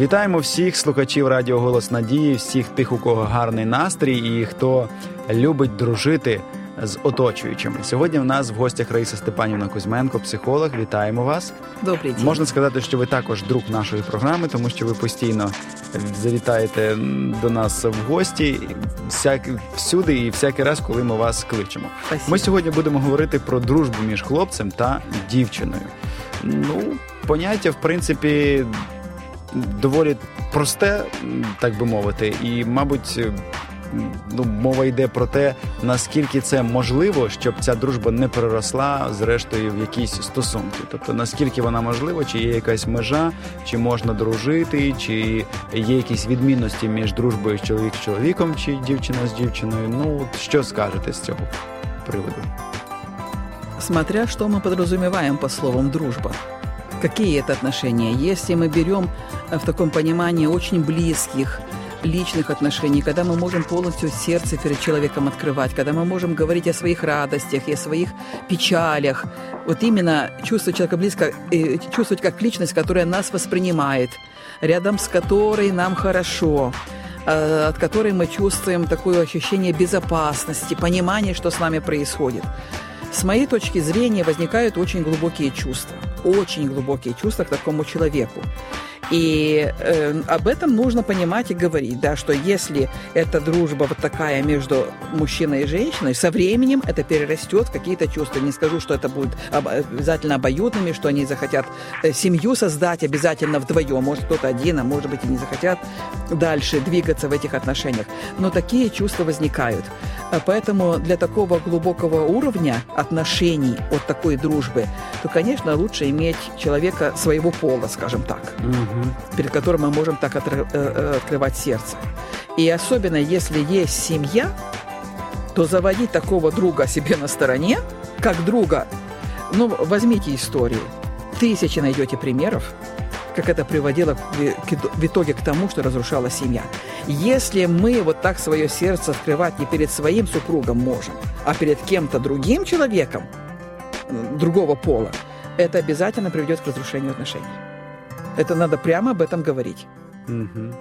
Вітаємо всіх слухачів Радіо Голос Надії, всіх тих, у кого гарний настрій і хто любить дружити з оточуючими. Сьогодні в нас в гостях Раїса Степанівна Кузьменко, психолог. Вітаємо вас. Добрий день. Можна сказати, що ви також друг нашої програми, тому що ви постійно завітаєте до нас в гості всяк, всюди і всякий раз, коли ми вас кличемо. Спасибо. Ми сьогодні будемо говорити про дружбу між хлопцем та дівчиною. Ну, поняття, в принципі, доволі просте, так би мовити, і, мабуть, ну, мова йде про те, наскільки це можливо, щоб ця дружба не переросла зрештою в якісь стосунки. Тобто наскільки вона можлива, чи є якась межа, чи можна дружити, чи є якісь відмінності між дружбою чоловік з чоловіком, чи дівчина з дівчиною. Ну, що скажете з цього приводу? Смотря что мы подразумеваем по словам дружба. Какие это отношения? Если мы берем э, в таком понимании очень близких, личных отношений, когда мы можем полностью сердце перед человеком открывать, когда мы можем говорить о своих радостях и о своих печалях. Вот именно чувствовать человека близко, э, чувствовать как личность, которая нас воспринимает, рядом с которой нам хорошо, э, от которой мы чувствуем такое ощущение безопасности, понимание, что с нами происходит. С моей точки зрения возникают очень глубокие чувства, очень глубокие чувства к такому человеку. И э, об этом нужно понимать и говорить, да, что если эта дружба вот такая между мужчиной и женщиной, со временем это перерастет в какие-то чувства. Не скажу, что это будет обязательно обоюдными, что они захотят э, семью создать обязательно вдвоем, может кто-то один, а может быть и не захотят дальше двигаться в этих отношениях. Но такие чувства возникают. А поэтому для такого глубокого уровня отношений от такой дружбы, то, конечно, лучше иметь человека своего пола, скажем так. Угу перед которым мы можем так э, э, открывать сердце. И особенно если есть семья, то заводить такого друга себе на стороне, как друга, ну, возьмите историю. Тысячи найдете примеров, как это приводило в итоге к тому, что разрушалась семья. Если мы вот так свое сердце открывать не перед своим супругом можем, а перед кем-то другим человеком, другого пола, это обязательно приведет к разрушению отношений. Это надо прямо об этом говорить. Угу.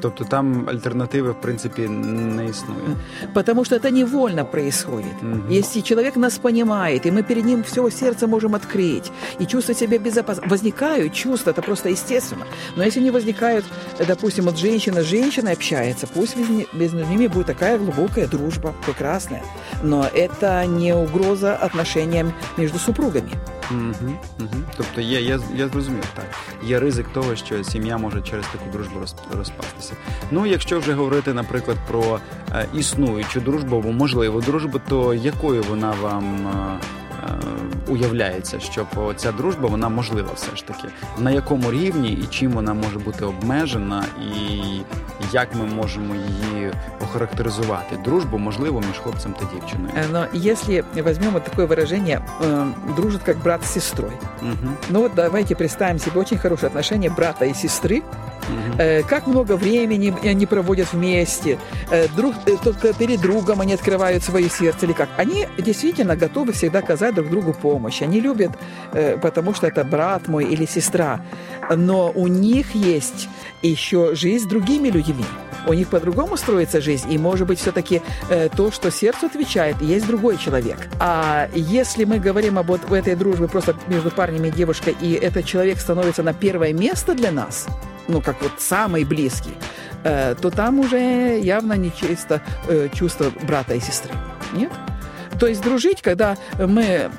Тобто там альтернативы, в принципе, не існує. Потому что это невольно происходит. Угу. Если человек нас понимает, и мы перед ним все сердце можем открыть, и чувствовать себя безопасно. Возникают чувства, это просто естественно. Но если не возникают, допустим, вот женщина с женщиной общается, пусть между ними будет такая глубокая дружба, прекрасная. Но это не угроза отношениям между супругами. Угу, угу. Тобто є, я я зрозумів, так. Є ризик того, що сім'я може через таку дружбу розпастися. Ну, якщо вже говорити, наприклад, про е, існуючу дружбу або можливу дружбу, то якою вона вам е, е, уявляється, що ця дружба вона можлива все ж таки. На якому рівні і чим вона може бути обмежена, і як ми можемо її охарактеризувати? Дружбу можливо між хлопцем та дівчиною. Но если возьмем вот такое выражение э, «дружит как брат с сестрой». Угу. Ну вот давайте представим себе очень хорошие отношения брата и сестры, угу. э, как много времени они проводят вместе, э, друг, э, только перед другом они открывают свое сердце или как. Они действительно готовы всегда оказать друг другу помощь. Они любят, потому что это брат мой или сестра. Но у них есть еще жизнь с другими людьми. У них по-другому строится жизнь, и, может быть, все-таки э, то, что сердцу отвечает, есть другой человек. А если мы говорим об вот этой дружбе просто между парнем и девушкой, и этот человек становится на первое место для нас, ну, как вот самый близкий, э, то там уже явно не чисто э, чувство брата и сестры. Нет? То есть дружить, когда мы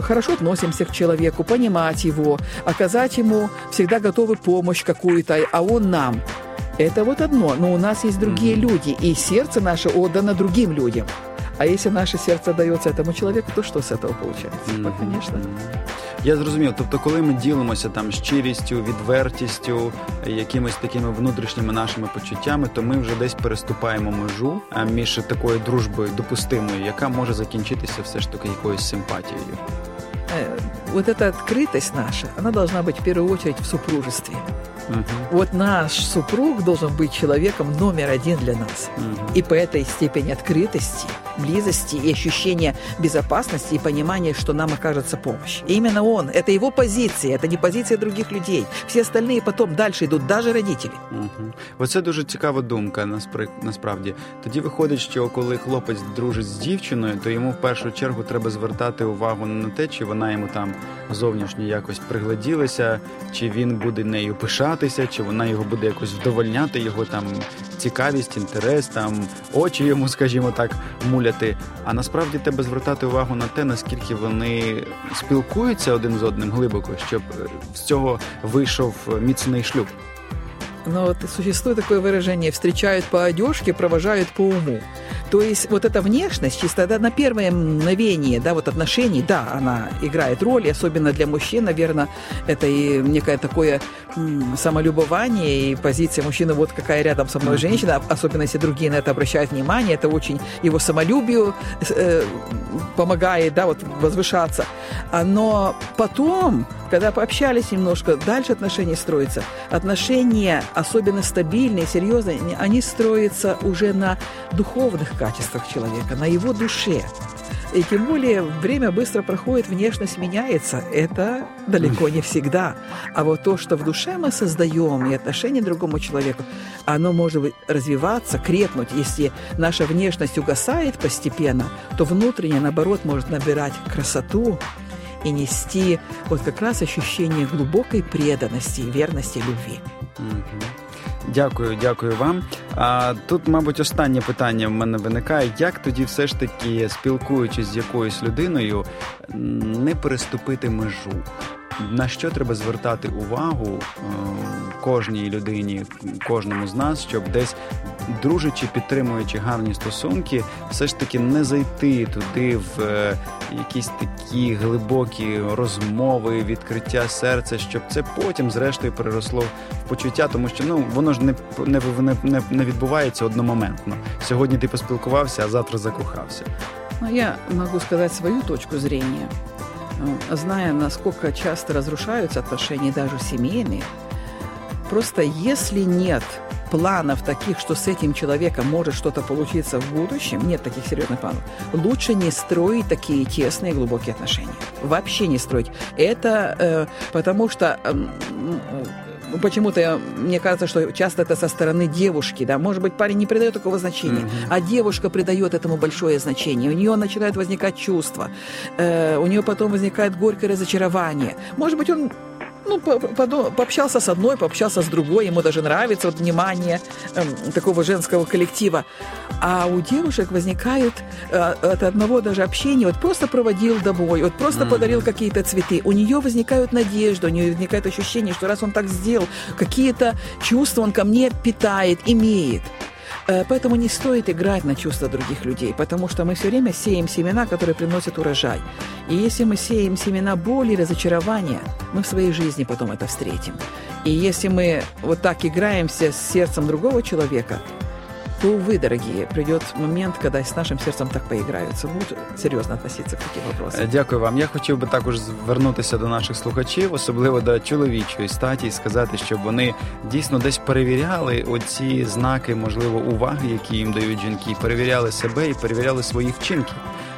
хорошо относимся к человеку, понимать его, оказать ему всегда готовы помощь какую-то, а он нам. Это вот одно. Но у нас есть другие люди, и сердце наше отдано другим людям. А если наше сердце дается этому человеку, то что с этого получается? Mm-hmm. Конечно. Я зрозумів. Тобто, коли ми ділимося там щирістю, відвертістю, якимись такими внутрішніми нашими почуттями, то ми вже десь переступаємо межу між такою дружбою допустимою, яка може закінчитися все ж таки якоюсь симпатією. Вот эта открытость наша, она должна быть в первую очередь в супружестве. Угу. Вот наш супруг должен быть человеком номер один для нас. Угу. И по этой степени открытости, близости и ощущения безопасности и понимания, что нам окажется помощь. И именно он, это его позиция, это не позиция других людей. Все остальные потом дальше йдуть, навіть родителі. Угу. Оце дуже цікава думка, насправді. Тоді виходить, що коли хлопець дружить з дівчиною, то йому в першу чергу треба звертати увагу не на те, чи вона йому там зовнішньо якось пригляділася, чи він буде нею Пишатися, чи вона його буде якось вдовольняти, його там цікавість, інтерес, там очі йому, скажімо так, муляти. А насправді треба звертати увагу на те, наскільки вони спілкуються один з одним глибоко, щоб з цього вийшов міцний шлюб. Но вот существует такое выражение «встречают по одежке, провожают по уму». То есть вот эта внешность, чисто да, на первое мгновение да, вот отношений, да, она играет роль, и особенно для мужчин, наверное, это и некое такое м, самолюбование и позиция мужчины, вот какая рядом со мной женщина, особенно если другие на это обращают внимание, это очень его самолюбию э, помогает, да, вот возвышаться. Но потом, когда пообщались немножко, дальше отношения строятся. Отношения, особенно стабильные, серьезные, они строятся уже на духовных качествах человека, на его душе. И тем более время быстро проходит, внешность меняется. Это далеко не всегда. А вот то, что в душе мы создаем, и отношение к другому человеку, оно может развиваться, крепнуть. Если наша внешность угасает постепенно, то внутренне, наоборот, может набирать красоту и нести вот как раз ощущение глубокой преданности, верности, любви. Mm-hmm. Дякую, дякую вам. А тут, мабуть, останнє питання в мене виникає: як тоді, все ж таки, спілкуючись з якоюсь людиною, не переступити межу? на що треба звертати увагу е, кожній людині, кожному з нас, щоб десь дружачи, підтримуючи гарні стосунки, все ж таки не зайти туди в е, якісь такі глибокі розмови, відкриття серця, щоб це потім, зрештою, переросло в почуття, тому що ну воно ж не не, не, не відбувається одномоментно. Сьогодні ти поспілкувався, а завтра закохався. Ну, я можу сказати свою точку зрения. зная, насколько часто разрушаются отношения, даже семейные, просто если нет планов таких, что с этим человеком может что-то получиться в будущем, нет таких серьезных планов, лучше не строить такие тесные глубокие отношения. Вообще не строить. Это э, потому что э, почему-то мне кажется, что часто это со стороны девушки, да, может быть, парень не придает такого значения, mm-hmm. а девушка придает этому большое значение. У нее начинает возникать чувства, э, у нее потом возникает горькое разочарование. Может быть, он ну, по, по, пообщался с одной, пообщался с другой, ему даже нравится вот внимание э, такого женского коллектива. А у девушек возникает э, от одного даже общения, вот просто проводил домой, вот просто mm-hmm. подарил какие-то цветы. У нее возникают надежды, у нее возникает ощущение, что раз он так сделал, какие-то чувства он ко мне питает, имеет. Э, поэтому не стоит играть на чувства других людей, потому что мы все время сеем семена, которые приносят урожай. И если мы сеем семена боли и разочарования, мы в своей жизни потом это встретим. И если мы вот так играемся с сердцем другого человека, то, увы, дорогие, придет момент, когда с нашим сердцем так поіграються. Будуть серйозно относитися к таким вопросам. Дякую вам. Я хотів би також звернутися до наших слухачів, особливо до чоловічої статі, сказати, щоб вони дійсно десь перевіряли оці знаки, можливо, уваги, які їм дають жінки, перевіряли себе і перевіряли свої вчинки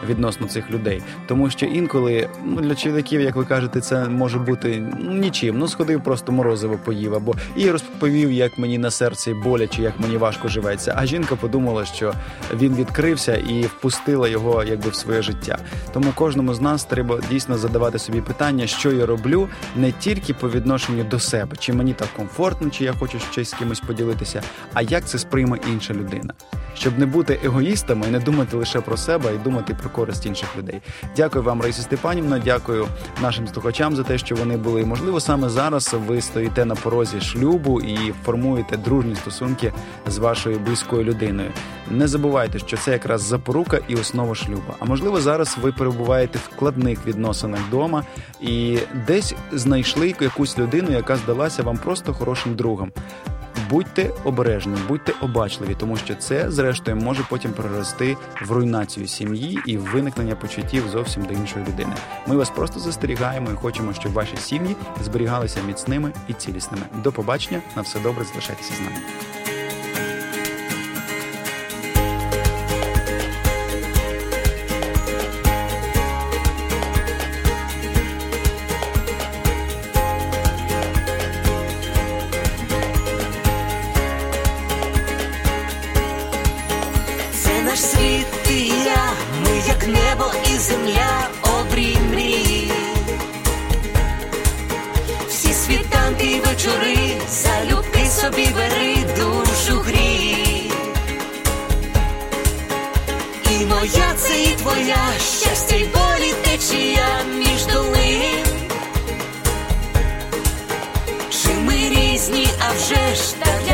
відносно цих людей. Тому що інколи ну для чоловіків, як ви кажете, це може бути ну, нічим. Ну сходив, просто морозиво поїв або і розповів, як мені на серці боляче, як мені важко живеться. А жінка подумала, що він відкрився і впустила його якби в своє життя. Тому кожному з нас треба дійсно задавати собі питання, що я роблю, не тільки по відношенню до себе, чи мені так комфортно, чи я хочу щось з кимось поділитися, а як це сприйме інша людина, щоб не бути егоїстами і не думати лише про себе, і думати про користь інших людей. Дякую вам, Раїса Степанівна. Дякую нашим слухачам за те, що вони були. Можливо, саме зараз ви стоїте на порозі шлюбу і формуєте дружні стосунки з вашою близькою людиною. Не забувайте, що це якраз запорука і основа шлюба. А можливо, зараз ви перебуваєте в складних відносинах вдома і десь знайшли якусь людину, яка здалася вам просто хорошим другом будьте обережні, будьте обачливі, тому що це, зрештою, може потім прорости в руйнацію сім'ї і виникнення почуттів зовсім до іншої людини. Ми вас просто застерігаємо і хочемо, щоб ваші сім'ї зберігалися міцними і цілісними. До побачення, на все добре, залишайтеся з нами. наш світ і я, ми як небо і земля обрій мрії, всі світанки і вечори, залюбки собі бери душу грій, і моя це і твоя щастя й болі течія між долин. Чи ми різні, а вже ж так.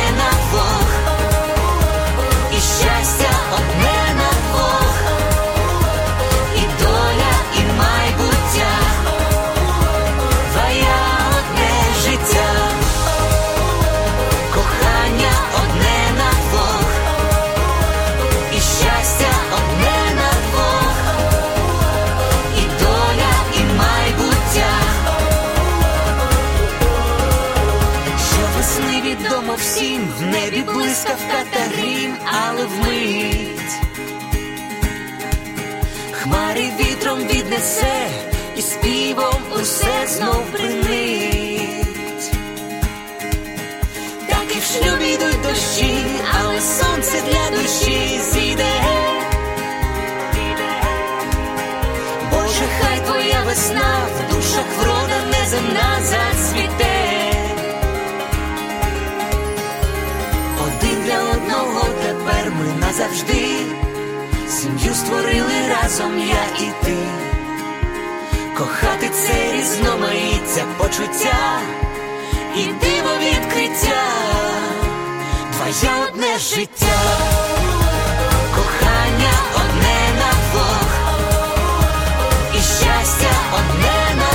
в шлюбі йдуть дощі, але сонце для душі зійде. Боже, хай твоя весна в душах врода неземна зацвіте. Один для одного тепер ми назавжди. Сім'ю створили разом я і ти, кохати це різноманіття почуття і диво відкриття, твоє одне життя, кохання одне на двох, і щастя одне на